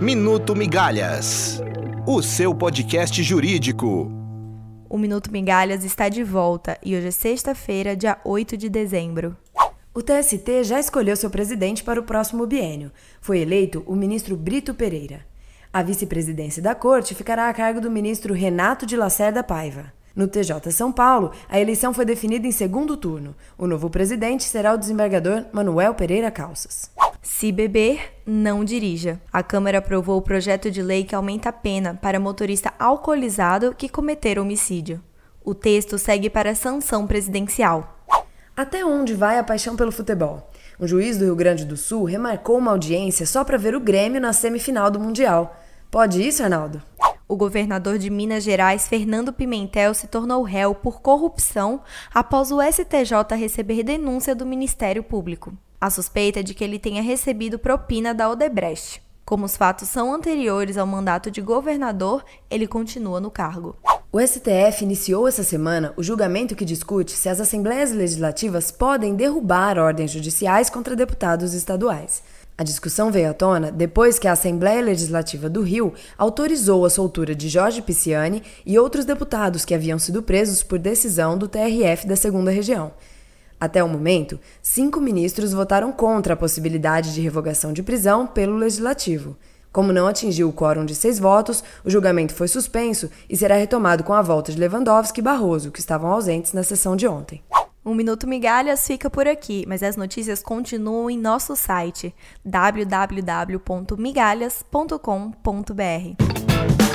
Minuto Migalhas, o seu podcast jurídico. O Minuto Migalhas está de volta e hoje é sexta-feira, dia 8 de dezembro. O TST já escolheu seu presidente para o próximo biênio. Foi eleito o ministro Brito Pereira. A vice-presidência da corte ficará a cargo do ministro Renato de Lacerda Paiva. No TJ São Paulo, a eleição foi definida em segundo turno. O novo presidente será o desembargador Manuel Pereira Calças. Se beber, não dirija. A Câmara aprovou o projeto de lei que aumenta a pena para motorista alcoolizado que cometer homicídio. O texto segue para a sanção presidencial. Até onde vai a paixão pelo futebol? Um juiz do Rio Grande do Sul remarcou uma audiência só para ver o Grêmio na semifinal do Mundial. Pode isso, Arnaldo? O governador de Minas Gerais, Fernando Pimentel, se tornou réu por corrupção após o STJ receber denúncia do Ministério Público. A suspeita é de que ele tenha recebido propina da Odebrecht. Como os fatos são anteriores ao mandato de governador, ele continua no cargo. O STF iniciou essa semana o julgamento que discute se as assembleias legislativas podem derrubar ordens judiciais contra deputados estaduais. A discussão veio à tona depois que a Assembleia Legislativa do Rio autorizou a soltura de Jorge Pisciani e outros deputados que haviam sido presos por decisão do TRF da Segunda Região. Até o momento, cinco ministros votaram contra a possibilidade de revogação de prisão pelo Legislativo. Como não atingiu o quórum de seis votos, o julgamento foi suspenso e será retomado com a volta de Lewandowski e Barroso, que estavam ausentes na sessão de ontem. O Minuto Migalhas fica por aqui, mas as notícias continuam em nosso site www.migalhas.com.br.